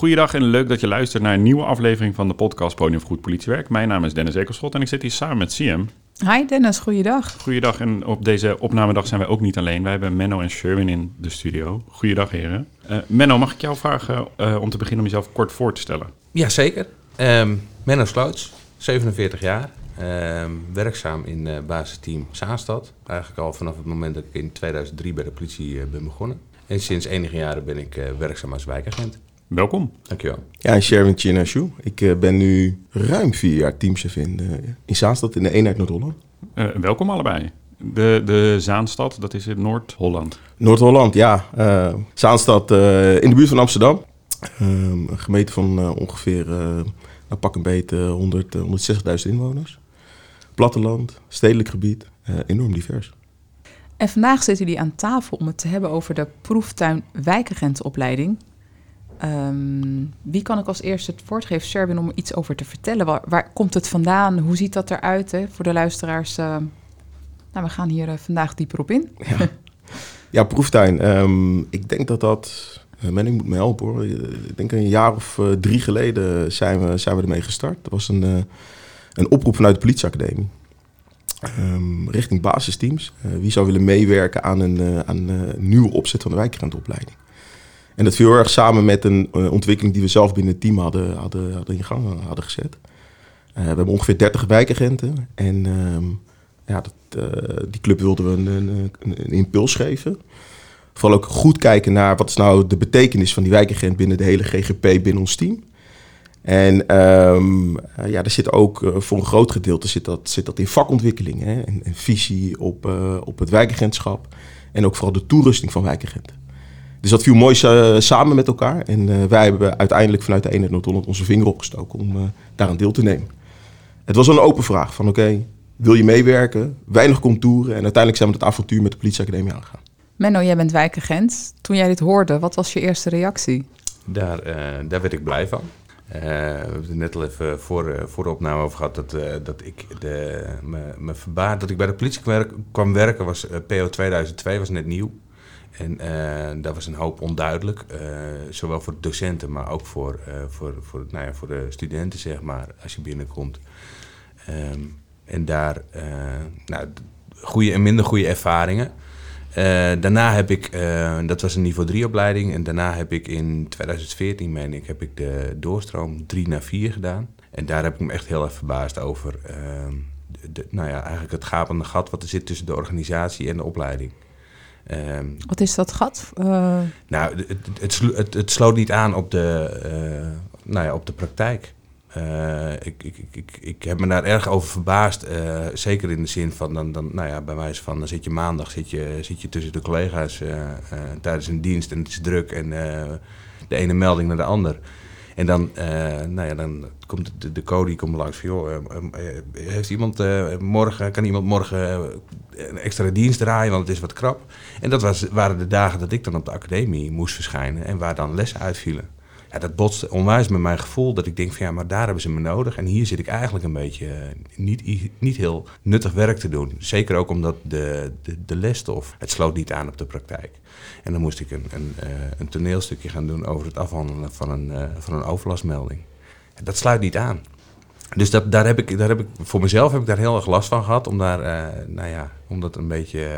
Goeiedag en leuk dat je luistert naar een nieuwe aflevering van de podcast Podium voor Goed Politiewerk. Mijn naam is Dennis Ekelschot en ik zit hier samen met CM. Hi Dennis, goeiedag. Goeiedag en op deze opnamedag zijn wij ook niet alleen. Wij hebben Menno en Sherwin in de studio. Goeiedag heren. Uh, Menno, mag ik jou vragen uh, om te beginnen om jezelf kort voor te stellen? Jazeker. Um, Menno Sloots, 47 jaar. Um, werkzaam in uh, basisteam Zaanstad. Eigenlijk al vanaf het moment dat ik in 2003 bij de politie ben begonnen. En sinds enige jaren ben ik werkzaam als wijkagent. Welkom. Dankjewel. Ja, en Sherwin Chinashu. Ik uh, ben nu ruim vier jaar teamchef in, uh, in Zaanstad in de eenheid Noord-Holland. Uh, welkom allebei. De, de Zaanstad, dat is in Noord-Holland. Noord-Holland, ja. Zaanstad in de buurt van Amsterdam. Ehm, een gemeente van ongeveer, nou, pak een beet, 100, 160.000 inwoners. Platteland, stedelijk gebied, enorm divers. En vandaag zitten jullie aan tafel om het te hebben over de proeftuin wijkagentenopleiding. Um, wie kan ik als eerste het woord geven, Sherwin, om iets over te vertellen? Waar, komt het vandaan? Hoe ziet dat eruit hè? voor de luisteraars? Uh, nou, we gaan hier uh, vandaag dieper op in. Ja, proeftuin. Um, ik denk dat dat... Uh, Menning moet me helpen hoor. Ik denk een jaar of drie geleden zijn we, zijn we ermee gestart. Dat was een, een oproep vanuit de politieacademie. Um, richting basisteams. wie zou willen meewerken aan een, aan nieuwe opzet van de wijkrenteopleiding? En dat viel heel erg samen met een uh, ontwikkeling die we zelf binnen het team hadden, hadden, hadden in gang hadden gezet. Uh, we hebben ongeveer 30 wijkagenten. En uh, ja, dat, die club wilden we een, een, een, impuls geven. Vooral ook goed kijken naar wat is nou de betekenis van die wijkagent binnen de hele GGP, binnen ons team. En um, ja, er zit ook voor een groot gedeelte zit dat, zit dat in vakontwikkeling. Hè? En, en visie op, op het wijkagentschap. En ook vooral de toerusting van wijkagenten. Dus dat viel mooi samen met elkaar. En uh, wij hebben uiteindelijk vanuit de eenheid Noord-Holland onze vinger opgestoken om uh, daaraan deel te nemen. Het was een open vraag van oké, okay, wil je meewerken? Weinig contouren. En uiteindelijk zijn we het avontuur met de politieacademie aangegaan. Menno, jij bent wijkagent. Toen jij dit hoorde, wat was je eerste reactie? Daar, uh, daar werd ik blij van. Uh, we hebben het net al even voor, voor de opname over gehad dat, uh, dat ik de, me, me verbaasd dat ik bij de politie kwam, kwam werken. Was, PO 2002 was net nieuw. En uh, was een hoop onduidelijk, uh, zowel voor docenten, maar ook voor, uh, voor, voor, nou ja, voor de studenten, zeg maar, als je binnenkomt. Um, en daar, nou, goede en minder goede ervaringen. daarna heb ik, dat was een niveau 3 opleiding, en daarna heb ik in 2014, meen ik, heb ik de doorstroom 3 naar 4 gedaan. En daar heb ik me echt heel erg verbaasd over, ehm, de, nou ja, eigenlijk het gapende gat wat er zit tussen de organisatie en de opleiding. Um, Wat is dat gat? Uh... Nou, het, het, het, het, sloot niet aan op de, uh, nou ja, op de praktijk. Uh, ik, ik, ik, ik heb me daar erg over verbaasd. zeker in de zin van, dan, dan, nou ja, bij wijze van, dan zit je maandag zit je, zit je tussen de collega's tijdens een dienst en het is druk en de ene melding naar de ander. En dan, uh, nou ja, dan komt de, de code komt langs van, joh, uh, uh, heeft iemand morgen, kan iemand morgen een extra dienst draaien, want het is wat krap. En dat was, waren de dagen dat ik dan op de academie moest verschijnen en waar dan lessen uitvielen. Ja, dat botste onwijs met mijn gevoel dat ik denk van ja, maar daar hebben ze me nodig. En hier zit ik eigenlijk een beetje niet, niet heel nuttig werk te doen. Zeker ook omdat de, de, de lesstof, het sloot niet aan op de praktijk. En dan moest ik een, een, uh, een toneelstukje gaan doen over het afhandelen van een, uh, van een overlastmelding. Dat sluit niet aan. Dus dat, daar heb ik, daar heb ik, voor mezelf heb ik daar heel erg last van gehad. Om, daar, uh, nou ja, om dat een beetje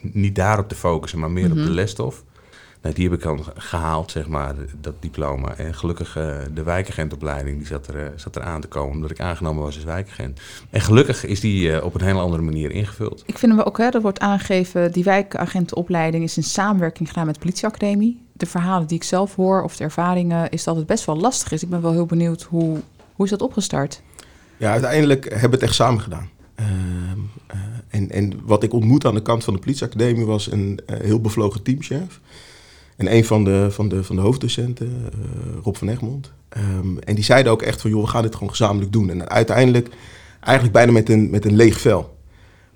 niet daarop te focussen, maar meer mm -hmm. op de lesstof. Nou, die heb ik dan gehaald, zeg maar, dat diploma. En gelukkig uh, de wijkagentopleiding, die zat er, uh, zat er aan te komen, omdat ik aangenomen was als wijkagent. En gelukkig is die uh, op een hele andere manier ingevuld. Ik vind we ook, hè, dat wordt aangegeven, die wijkagentenopleiding is in samenwerking gedaan met de politieacademie. De verhalen die ik zelf hoor, of de ervaringen, is dat het best wel lastig is. Ik ben wel heel benieuwd, hoe, hoe is dat opgestart? Ja, uiteindelijk hebben we het echt samen gedaan. Uh, en, en wat ik ontmoette aan de kant van de politieacademie was een uh, heel bevlogen teamchef. En een van de, van de, van de hoofddocenten, Rob van Egmond. Um, en die zeiden ook echt van, joh, we gaan dit gewoon gezamenlijk doen. En uiteindelijk eigenlijk bijna met een, met een leeg vel.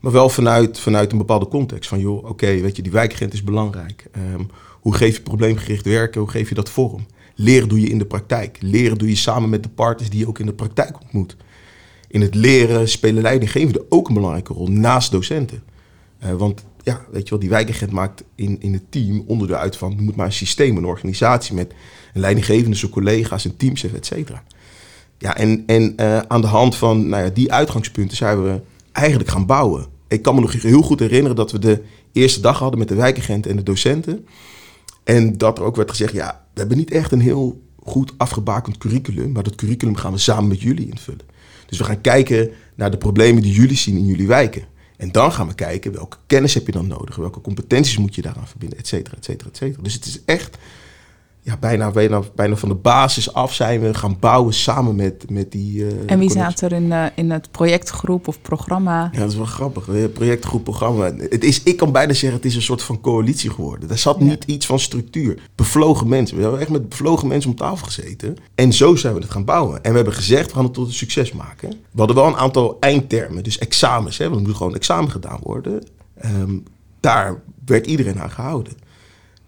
Maar wel vanuit, vanuit een bepaalde context. Van joh, oké, weet je, die wijkagent is belangrijk. Um, hoe geef je probleemgericht werken? Hoe geef je dat vorm? Leren doe je in de praktijk. Leren doe je samen met de partners die je ook in de praktijk ontmoet in het leren spelen leidinggevenden ook een belangrijke rol naast docenten. Uh, want ja, weet je wel, die wijkagent maakt in, in het team onderdeel uit van, je moet maar een systeem, een organisatie met een leidinggevende, zijn collega's, een teamchef, et cetera. Ja, en, en uh, aan de hand van nou ja, die uitgangspunten zijn we eigenlijk gaan bouwen. Ik kan me nog heel goed herinneren dat we de eerste dag hadden met de wijkagenten en de docenten. En dat er ook werd gezegd, ja, we hebben niet echt een heel goed afgebakend curriculum, maar dat curriculum gaan we samen met jullie invullen. Dus we gaan kijken naar de problemen die jullie zien in jullie wijken. En dan gaan we kijken welke kennis heb je dan nodig, welke competenties moet je daaraan verbinden, et cetera, et cetera, et cetera. Dus het is echt ja, bijna, bijna, bijna van de basis af zijn we gaan bouwen samen met, met die... Uh, en wie zaten er in, uh, in het projectgroep of programma? Ja, dat is wel grappig. Projectgroep, programma. Het is, ik kan bijna zeggen, het is een soort van coalitie geworden. Daar zat niet iets van structuur. Bevlogen mensen. We hebben echt met bevlogen mensen om tafel gezeten. En zo zijn we het gaan bouwen. En we hebben gezegd, we gaan het tot een succes maken. We hadden wel een aantal eindtermen, dus examens. Hè, want er moet gewoon examen gedaan worden. Um, daar werd iedereen aan gehouden.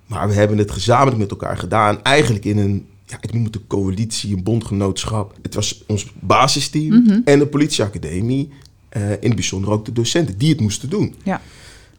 Maar we hebben het gezamenlijk met elkaar gedaan. Eigenlijk in een, ja, ik noem het een coalitie, een bondgenootschap. Het was ons basisteam Mhm. en de politieacademie. eh, in het bijzonder ook de docenten die het moesten doen. Ja.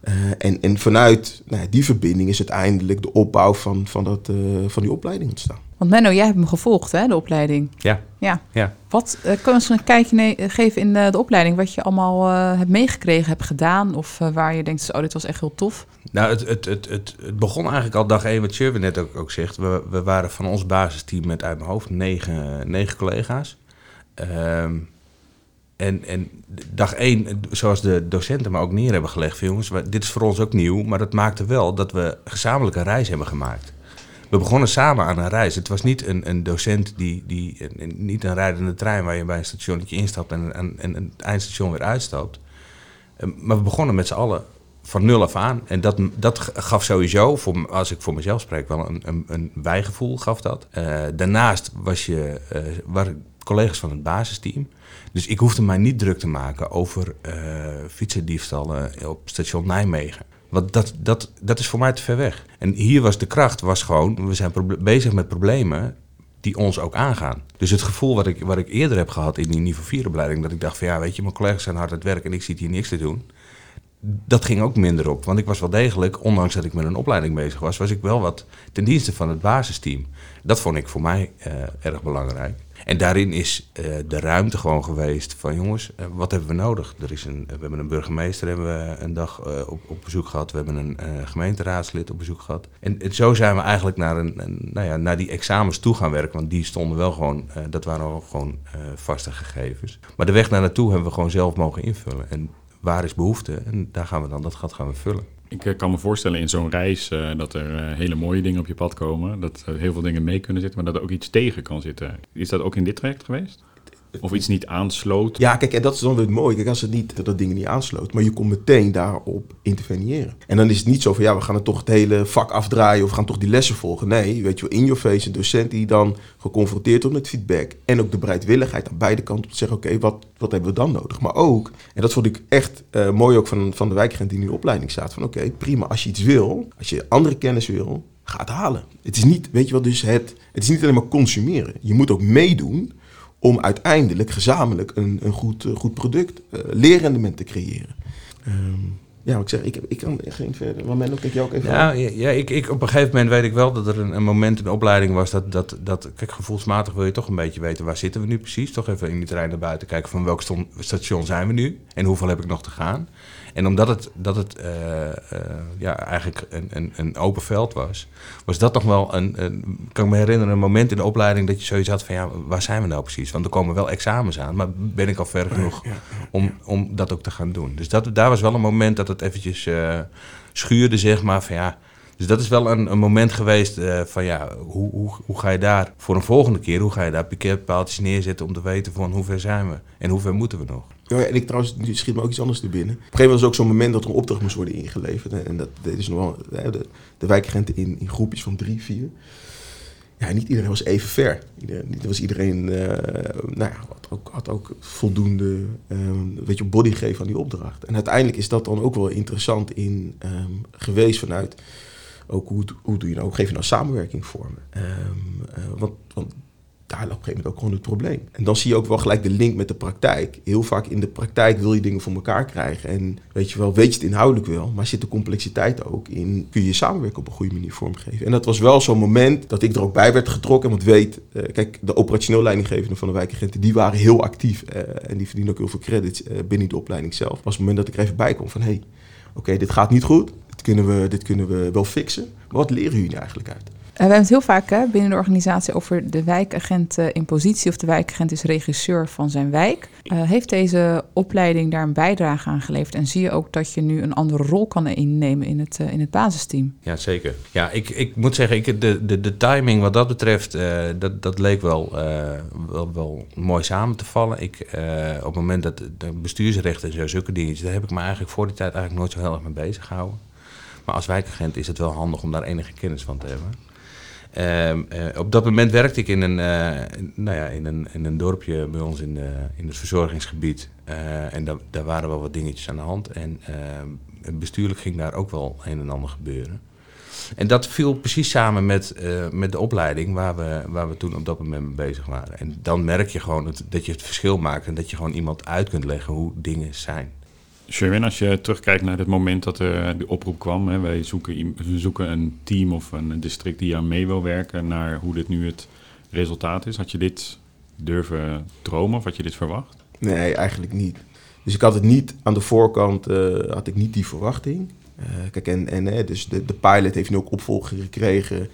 Eh, en, en vanuit nou ja, die verbinding is uiteindelijk de opbouw van, van, dat, eh, van die opleiding ontstaan. Want Menno, jij hebt hem gevolgd, hè, de opleiding. Ja. Ja. Ja. Wat, uh, kun je ons een kijkje geven in de, de, opleiding? Wat je allemaal uh, hebt meegekregen, hebt gedaan? Of uh, waar je denkt, oh, dit was echt heel tof? Nou, het, het, het, het, het begon eigenlijk al dag één, wat Sherwin net ook, ook zegt. We, we waren van ons basisteam met uit mijn hoofd negen, negen collega's. Um, en, en dag één, zoals de docenten me ook neer hebben gelegd, jongens, dit is voor ons ook nieuw, maar dat maakte wel dat we gezamenlijk een reis hebben gemaakt. We begonnen samen aan een reis. Het was niet een, een docent die, die een, niet een rijdende trein waar je bij een stationnetje instapt en, en, en het eindstation weer uitstapt. Maar we begonnen met z'n allen van nul af aan. En dat, dat gaf sowieso, voor, als ik voor mezelf spreek, wel een, een, een bijgevoel gaf dat. Uh, daarnaast was je, uh, waren collega's van het basisteam. Dus ik hoefde mij niet druk te maken over uh, fietsendiefstallen op station Nijmegen. Want dat, dat, dat is voor mij te ver weg. En hier was de kracht, was gewoon, we zijn bezig met problemen die ons ook aangaan. Dus het gevoel wat ik, wat ik eerder heb gehad in die niveau 4 opleiding, dat ik dacht van ja, weet je, mijn collega's zijn hard aan het werk en ik zit hier niks te doen. Dat ging ook minder op, want ik was wel degelijk, ondanks dat ik met een opleiding bezig was, was ik wel wat ten dienste van het basisteam. Dat vond ik voor mij uh, erg belangrijk. En daarin is uh, de ruimte gewoon geweest van jongens, uh, wat hebben we nodig? Er is een, we hebben een burgemeester hebben we een dag uh, op, op bezoek gehad. We hebben een gemeenteraadslid op bezoek gehad. En, en, zo zijn we eigenlijk naar, een, een, nou ja, naar die examens toe gaan werken. Want die stonden wel gewoon, dat waren wel gewoon vaste gegevens. Maar de weg naar naartoe hebben we gewoon zelf mogen invullen. En waar is behoefte? En daar gaan we dan, dat gat gaan we vullen. Ik uh, kan me voorstellen in zo'n reis uh, dat er uh, hele mooie dingen op je pad komen. Dat er heel veel dingen mee kunnen zitten, maar dat er ook iets tegen kan zitten. Is dat ook in dit traject geweest? Of iets niet aansloot? Ja, kijk, en dat is dan weer mooi. Kijk, als het niet, dat, dat dingen niet aansloot, maar je kon meteen daarop interveneren. En dan is het niet zo van, ja, we gaan het toch het hele vak afdraaien of we gaan toch die lessen volgen. Nee, weet je wel, in your face, een docent die dan geconfronteerd wordt met feedback. En ook de bereidwilligheid aan beide kanten om te zeggen, oké, wat, wat hebben we dan nodig? Maar ook, en dat vond ik echt uh, mooi ook van, van de wijkagent die in de opleiding staat, van oké, prima, als je iets wil, als je andere kennis wil, ga het halen. Het is niet, weet je wel, dus het, het is niet alleen maar consumeren. Je moet ook meedoen om uiteindelijk gezamenlijk een, een goed, uh, goed product, uh, leerrendement te creëren. Um, ja, ik zeg, ik, ik kan geen verder. Maar men ook, ik jou ook even. Ja, ja, ja ik, ik, op een gegeven moment weet ik wel dat er een, een, moment in de opleiding was dat, dat, dat, kijk, gevoelsmatig wil je toch een beetje weten waar zitten we nu precies. Toch even in die trein naar buiten kijken van welk station zijn we nu en hoeveel heb ik nog te gaan. En omdat het, dat het uh, uh, ja, eigenlijk een, een, een, open veld was, was dat nog wel een, een, kan ik me herinneren, een moment in de opleiding dat je zoiets had van ja, waar zijn we nou precies? Want er komen wel examens aan, maar ben ik al ver genoeg ja, ja, ja. Om, om dat ook te gaan doen? Dus dat, daar was wel een moment dat het eventjes uh, schuurde, zeg maar, van ja. Dus dat is wel een, een moment geweest uh, van ja, hoe, hoe, hoe ga je daar voor een volgende keer, hoe ga je daar parkeerpaaltjes neerzetten om te weten van hoe ver zijn we en hoe ver moeten we nog? Ja, en ik trouwens, nu schiet me ook iets anders te binnen. Op een gegeven moment was ook zo'n moment dat er een opdracht moest worden ingeleverd. En dat deden ze nog wel, de, de wijkagenten in, in groepjes van drie, vier. Ja, niet iedereen was even ver. Iedereen, niet was iedereen, uh, nou ja, had ook, had ook voldoende, um, weet je, body gegeven aan die opdracht. En uiteindelijk is dat dan ook wel interessant in um, geweest vanuit, ook hoe, hoe doe je nou, geef je nou samenwerking vormen? Um, want, want daar op een gegeven moment ook gewoon het probleem. En dan zie je ook wel gelijk de link met de praktijk. Heel vaak in de praktijk wil je dingen voor elkaar krijgen. En weet je wel, weet je het inhoudelijk wel, maar zit de complexiteit ook in, kun je je samenwerken op een goede manier vormgeven. En dat was wel zo'n moment dat ik er ook bij werd getrokken. Want weet, uh, kijk, de operationeel leidinggevenden van de wijkagenten, die waren heel actief. Uh, en die verdienen ook heel veel credits uh, binnen de opleiding zelf. was het moment dat ik er even bij kom van, hé, hey, oké, dit gaat niet goed. Dit kunnen, we, dit kunnen we wel fixen. Maar wat leren jullie eigenlijk uit? We hebben het heel vaak hè, binnen de organisatie over de wijkagent in positie of de wijkagent is regisseur van zijn wijk. Uh, heeft deze opleiding daar een bijdrage aan geleverd? En zie je ook dat je nu een andere rol kan innemen in het, in het basisteam? Ja, zeker. Ja, ik, ik moet zeggen, ik, de, de, de timing wat dat betreft, dat, dat leek wel, wel, wel mooi samen te vallen. Ik, op het moment dat de en zo, zulke dingetjes, daar heb ik me eigenlijk voor die tijd eigenlijk nooit zo heel erg mee bezig gehouden. Maar als wijkagent is het wel handig om daar enige kennis van te hebben. Uh, uh, op dat moment werkte ik in een, uh, nou ja, in een, in een dorpje bij ons in, in het verzorgingsgebied. en da daar waren wel wat dingetjes aan de hand. En ehm, bestuurlijk ging daar ook wel een en ander gebeuren. En dat viel precies samen met, met de opleiding waar we, waar we toen op dat moment mee bezig waren. En dan merk je gewoon dat, dat je het verschil maakt en dat je gewoon iemand uit kunt leggen hoe dingen zijn. Sherwin, als je terugkijkt naar het moment dat er de oproep kwam, hè, wij zoeken, we zoeken een team of een district die aan mee wil werken naar hoe dit nu het resultaat is. Had je dit durven dromen of had je dit verwacht? Nee, eigenlijk niet. Dus ik had het niet aan de voorkant, uh, had ik niet die verwachting. Uh, kijk, en, en dus de, de pilot heeft nu ook opvolger gekregen.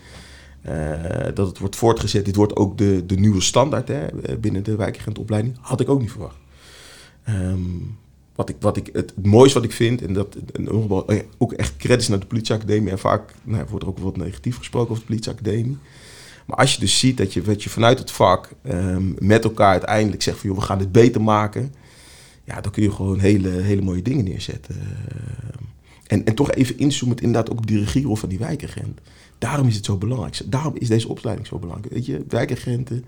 Uh, dat het wordt voortgezet. Dit wordt ook de, de nieuwe standaard hè, binnen de wijkagentopleiding. Had ik ook niet verwacht. Um, wat ik, wat ik, het, mooiste wat ik vind, en dat en ook echt credits naar de politieacademie. En vaak nou, wordt er ook wat negatief gesproken over de politieacademie. Maar als je dus ziet dat je, dat je vanuit het vak um, met elkaar uiteindelijk zegt van joh, we gaan dit beter maken. Ja, dan kun je gewoon hele, hele mooie dingen neerzetten. En, en toch even inzoomen inderdaad ook die regierol van die wijkagent. Daarom is het zo belangrijk. Daarom is deze opleiding zo belangrijk. Weet je, wijkagenten,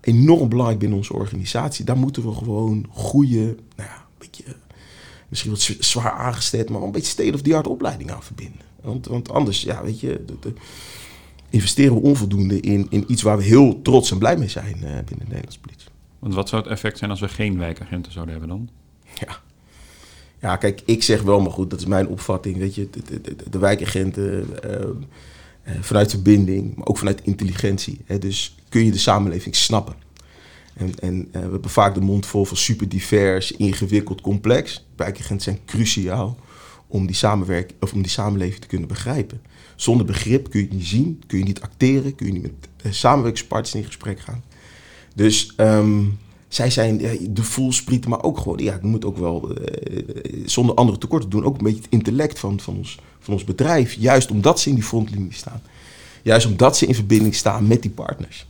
enorm belangrijk binnen onze organisatie. Daar moeten we gewoon goede, nou beetje, misschien wat zwaar aangesteld, maar een beetje state-of-the-art opleiding aan verbinden. Want, want anders, ja, weet je, de, de, investeren we onvoldoende in, in iets waar we heel trots en blij mee zijn uh, binnen de Nederlandse politie. Want wat zou het effect zijn als we geen wijkagenten zouden hebben dan? Ja. Ja, kijk, ik zeg wel, maar goed, dat is mijn opvatting. Weet je, de, de, de wijkagenten uh, uh, vanuit verbinding, maar ook vanuit intelligentie. Hè, dus kun je de samenleving snappen. En, en uh, we hebben vaak de mond vol van super divers, ingewikkeld, complex. Wijkagenten zijn cruciaal om die, samenwerking, of om die samenleving te kunnen begrijpen. Zonder begrip kun je het niet zien, kun je niet acteren, kun je niet met uh, samenwerkingspartners in gesprek gaan. Dus um, zij zijn uh, de voelsprieten, maar ook gewoon, ja, ik moet ook wel, zonder andere tekorten doen, ook een beetje het intellect van, van, ons, van ons bedrijf. Juist omdat ze in die frontlinie staan. Juist omdat ze in verbinding staan met die partners.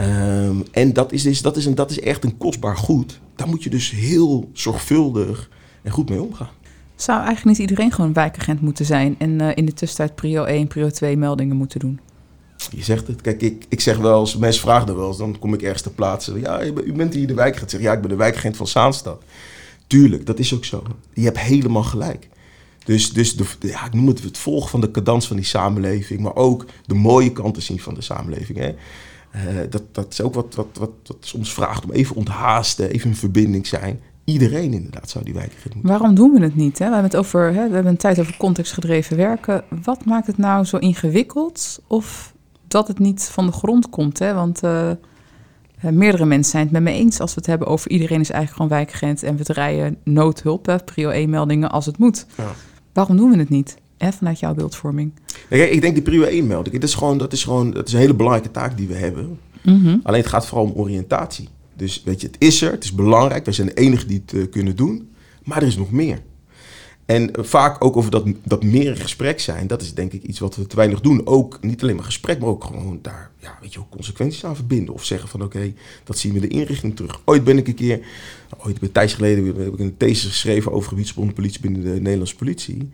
Um, en dat is, dus, dat, is een, dat is echt een kostbaar goed. Daar moet je dus heel zorgvuldig en goed mee omgaan. Zou eigenlijk niet iedereen gewoon wijkagent moeten zijn en uh, in de tussentijd prio 1, prio 2 meldingen moeten doen? Je zegt het. Kijk, ik, ik zeg wel eens, mensen vragen er wel eens, dan kom ik ergens te plaatsen. Ja, u bent hier de wijkagent. Zeg, ja, ik ben de wijkagent van Zaanstad. Tuurlijk, dat is ook zo. Je hebt helemaal gelijk. Dus, dus de, ja, ik noem het het volgen van de cadans van die samenleving, maar ook de mooie kanten zien van de samenleving. Hè. Uh, dat, dat is ook wat, wat, wat, wat soms vraagt om even onthaasten, even in verbinding zijn. Iedereen inderdaad zou die wijkagent moeten. Waarom doen we het niet? Hè? We, hebben het over, hè, we hebben een tijd over contextgedreven werken. Wat maakt het nou zo ingewikkeld? Of dat het niet van de grond komt? Hè? Want uh, meerdere mensen zijn het met me eens als we het hebben over iedereen is eigenlijk gewoon wijkagent en we draaien noodhulp, prio 1 meldingen als het moet. Ja. Waarom doen we het niet? Vanuit jouw beeldvorming. Ik denk die prio 1 melding, dat is, gewoon, dat, is gewoon, dat is een hele belangrijke taak die we hebben. Mm -hmm. Alleen het gaat vooral om oriëntatie. Dus weet je, het is er, het is belangrijk, wij zijn de enige die het uh, kunnen doen. Maar er is nog meer. En uh, vaak ook over dat, dat meer in gesprek zijn, dat is denk ik iets wat we te weinig doen. Ook niet alleen maar gesprek, maar ook gewoon daar, ja, weet je, ook consequenties aan verbinden. Of zeggen van oké, okay, dat zien we de inrichting terug. Ooit ben ik een keer, ooit een tijd geleden, heb ik een thesis geschreven over gebiedsgebonden politie binnen de Nederlandse politie.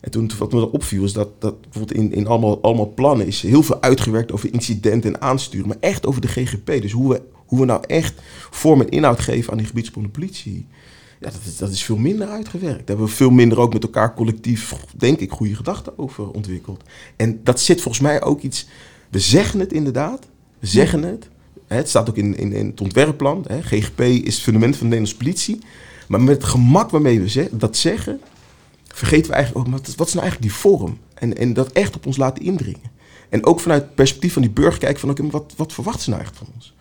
En toen wat me opviel is dat, dat bijvoorbeeld in, in allemaal, allemaal plannen is heel veel uitgewerkt over incidenten en aansturen, maar echt over de GGP. Dus hoe we, hoe we nou echt vorm en inhoud geven aan die gebiedsgebonden politie. Ja, dat is, dat is veel minder uitgewerkt. Daar hebben we veel minder ook met elkaar collectief, denk ik, goede gedachten over ontwikkeld. En dat zit volgens mij ook iets. We zeggen het inderdaad, we zeggen het. Het staat ook in, in, in het ontwerpplan. Hè. GGP is het fundament van de Nederlandse politie. Maar met het gemak waarmee we dat zeggen, vergeten we eigenlijk ook, wat, wat is nou eigenlijk die vorm? En, en dat echt op ons laten indringen. En ook vanuit het perspectief van die burger kijken van, oké, wat, wat verwachten ze nou eigenlijk van ons?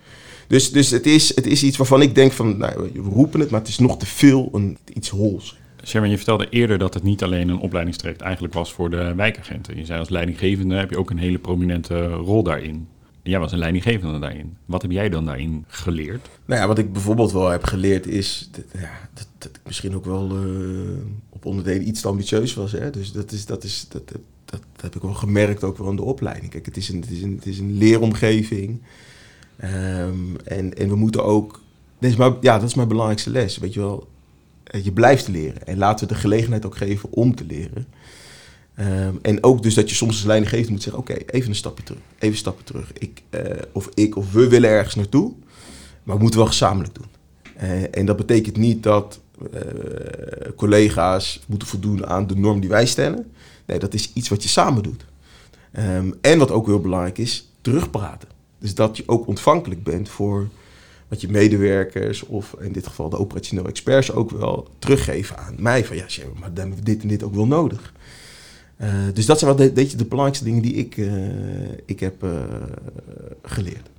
Dus, dus het, is, het is iets waarvan ik denk van, nou, we roepen het, maar het is nog te veel een, iets hols. Sherman, je vertelde eerder dat het niet alleen een opleidingstraject eigenlijk was voor de wijkagenten. Je zei als leidinggevende heb je ook een hele prominente rol daarin. Jij was een leidinggevende daarin. Wat heb jij dan daarin geleerd? Nou ja, wat ik bijvoorbeeld wel heb geleerd is dat, ja, dat, ik misschien ook wel eh, op onderdelen iets te ambitieus was. Hè? Dus dat, is, dat, is, dat, dat, heb ik wel gemerkt ook wel in de opleiding. Kijk, het is een, het is een, het is een leeromgeving. Ehm, en, en we moeten ook... Ja, dat is mijn belangrijkste les. Weet je wel, Eh, je blijft leren. En laten we de gelegenheid ook geven om te leren. Ehm, en ook dus dat je soms als leidinggevende moet zeggen... oké, even een stapje terug. Even een terug. Ik, eh, of ik of we willen ergens naartoe... maar we moeten wel gezamenlijk doen. Eh, en dat betekent niet dat eh, collega's moeten voldoen aan de norm die wij stellen. Nee, dat is iets wat je samen doet. Ehm, en wat ook heel belangrijk is, terugpraten. Dus dat je ook ontvankelijk bent voor wat je medewerkers of in dit geval de operationeel experts ook wel teruggeven aan mij. Van ja, maar dan hebben we dit en dit ook wel nodig. Eh, dus dat zijn wel de, weet je, de belangrijkste dingen die ik, eh, ik heb eh, geleerd.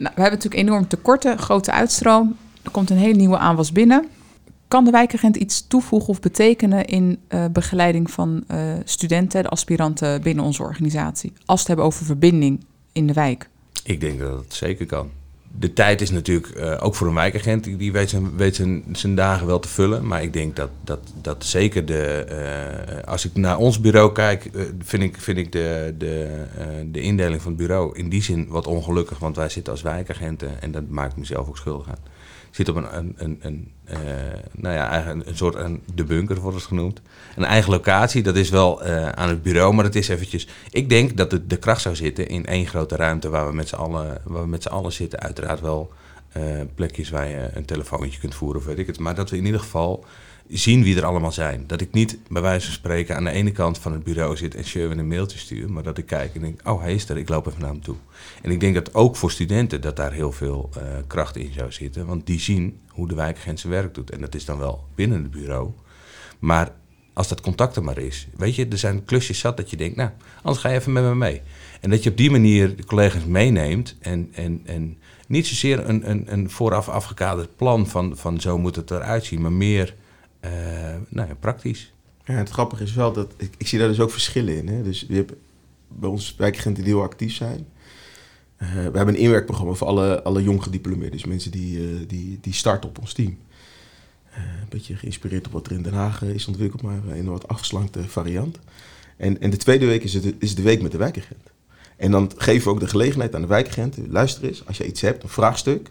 Nou, we hebben natuurlijk enorm tekorten, grote uitstroom. Er komt een hele nieuwe aanwas binnen. Kan de wijkagent iets toevoegen of betekenen in eh, begeleiding van eh, studenten, de aspiranten binnen onze organisatie? Als we het hebben over verbinding in de wijk. Ik denk dat het zeker kan. De tijd is natuurlijk eh, ook voor een wijkagent, die, weet, zijn, weet zijn, dagen wel te vullen. Maar ik denk dat, dat, dat zeker de. eh, als ik naar ons bureau kijk, eh, vind ik, vind ik de, de, de indeling van het bureau in die zin wat ongelukkig. Want wij zitten als wijkagenten, en dat maakt mezelf ook schuldig aan. Zit op een, een, een, een eh, nou ja, een, een soort een, de bunker wordt het genoemd. Een eigen locatie, dat is wel eh, aan het bureau, maar dat is eventjes. Ik denk dat de, de kracht zou zitten in één grote ruimte waar we met z'n allen, waar we met z'n allen zitten. Uiteraard wel eh, plekjes waar je een telefoontje kunt voeren of weet ik het. Maar dat we in ieder geval zien wie er allemaal zijn. Dat ik niet bij wijze van spreken aan de ene kant van het bureau zit en Sherwin een mailtje stuur. Maar dat ik kijk en denk, oh hij is er, ik loop even naar hem toe. En ik denk dat ook voor studenten dat daar heel veel eh, kracht in zou zitten. Want die zien hoe de wijkagent zijn werk doet. En dat is dan wel binnen het bureau. Maar als dat contact er maar is. Weet je, er zijn klusjes zat dat je denkt, nou, anders ga je even met me mee. En dat je op die manier de collega's meeneemt en, en, en niet zozeer een, een, een vooraf afgekaderd plan van, van zo moet het eruit zien, maar meer eh, nou ja, praktisch. Ja, het grappige is wel dat ik, ik zie daar dus ook verschillen in. Hè? Dus je hebt bij ons wijkagenten die heel actief zijn. Eh, we hebben een inwerkprogramma voor alle, alle jong gediplomeerden. Dus mensen die, eh, die, die starten op ons team. Een beetje geïnspireerd op wat er in Den Haag is ontwikkeld, maar in een wat afgeslankte variant. En, en de tweede week is, het, is de week met de wijkagent. En dan geven we ook de gelegenheid aan de wijkagenten. Luister eens, als je iets hebt, een vraagstuk,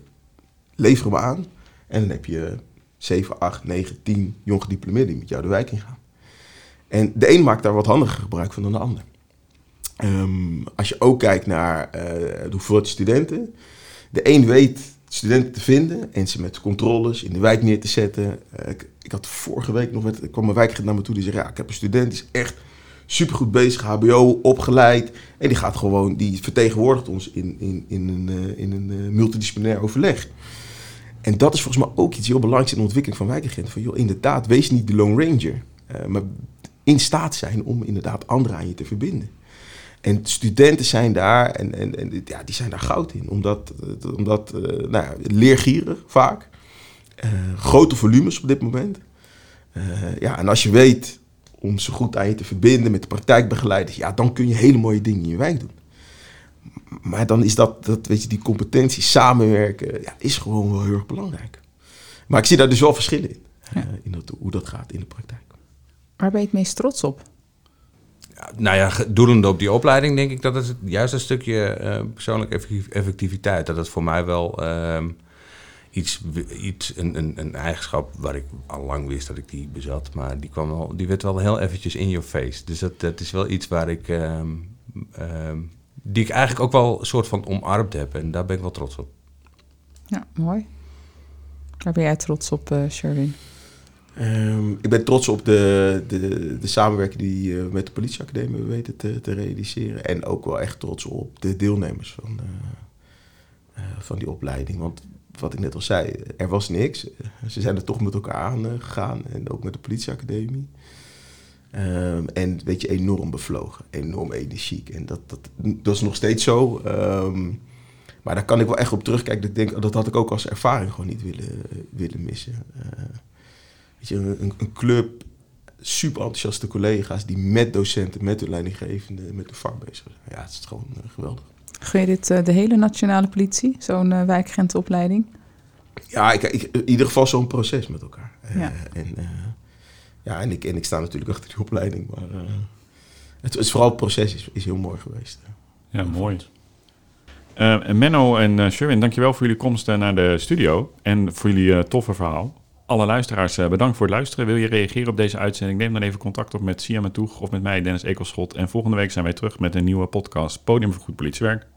lever hem aan. En dan heb je 7, 8, 9, 10 jong gediplomeerden die met jou de wijk ingaan. En de een maakt daar wat handiger gebruik van dan de ander. Ehm, als je ook kijkt naar eh, de hoeveelheid studenten. De een weet studenten te vinden en ze met controles in de wijk neer te zetten. Eh, ik, ik had vorige week nog, met, er kwam een wijkagent naar me toe die zei, ja, ik heb een student die is echt supergoed bezig, hbo, opgeleid. En die gaat gewoon, die vertegenwoordigt ons in, in, in een, eh, in een multidisciplinair overleg. En dat is volgens mij ook iets heel belangrijks in de ontwikkeling van wijkagenten. Van joh, inderdaad, wees niet de Lone Ranger. eh, maar in staat zijn om inderdaad anderen aan je te verbinden. En studenten zijn daar, en, en, en ja, die zijn daar goud in. Omdat, eh, omdat eh, nou ja, leergierig vaak. Grote volumes op dit moment. Ja, en als je weet om zo goed aan je te verbinden met de praktijkbegeleiders, ja, dan kun je hele mooie dingen in je wijk doen. Maar dan is dat, dat weet je, die competentie, samenwerken, ja, is gewoon wel heel erg belangrijk. Maar ik zie daar dus wel verschillen in, eh, Ja. in dat, hoe dat gaat in de praktijk. Waar ben je het meest trots op? Ja, nou ja, doelende op die opleiding denk ik dat het juist een stukje eh, persoonlijke effectiviteit, dat het voor mij wel ehm, iets, iets een, een, een eigenschap waar ik al lang wist dat ik die bezat, maar die, kwam wel, die werd wel heel eventjes in your face. Dus dat, dat is wel iets waar ik, ehm, ehm, die ik eigenlijk ook wel een soort van omarmd heb en daar ben ik wel trots op. Ja, mooi. Waar ben jij trots op, eh Sherwin? Ehm, ik ben trots op de, de, de samenwerking die we met de politieacademie weten te, te realiseren. En ook wel echt trots op de deelnemers van, eh, van die opleiding. Want wat ik net al zei, er was niks. Ze zijn er toch met elkaar aan eh, gegaan en ook met de politieacademie. Ehm, en weet je, enorm bevlogen, enorm energiek. En dat, dat, dat is nog steeds zo. Ehm, maar daar kan ik wel echt op terugkijken. Dat, ik denk, dat had ik ook als ervaring gewoon niet willen, willen missen. Uh, weet je, een, een, club, super enthousiaste collega's die met docenten, met de leidinggevende, met de vak bezig zijn. Ja, het is gewoon uh, geweldig. Gun je dit uh, de hele nationale politie, zo'n wijkagentopleiding? Ja, ik, ik, in ieder geval zo'n proces met elkaar. Ja. en, ja, en, ik, en ik sta natuurlijk achter die opleiding. Maar het, het, vooral het proces is, is heel mooi geweest. Ja, mooi. Uh, Menno en uh, Sherwin, dankjewel voor jullie komst naar de studio en voor jullie toffe verhaal. Alle luisteraars, bedankt voor het luisteren. Wil je reageren op deze uitzending? Neem dan even contact op met Sia Matoeg of met mij, Dennis Ekelschot. En volgende week zijn wij terug met een nieuwe podcast Podium voor Goed Politiewerk.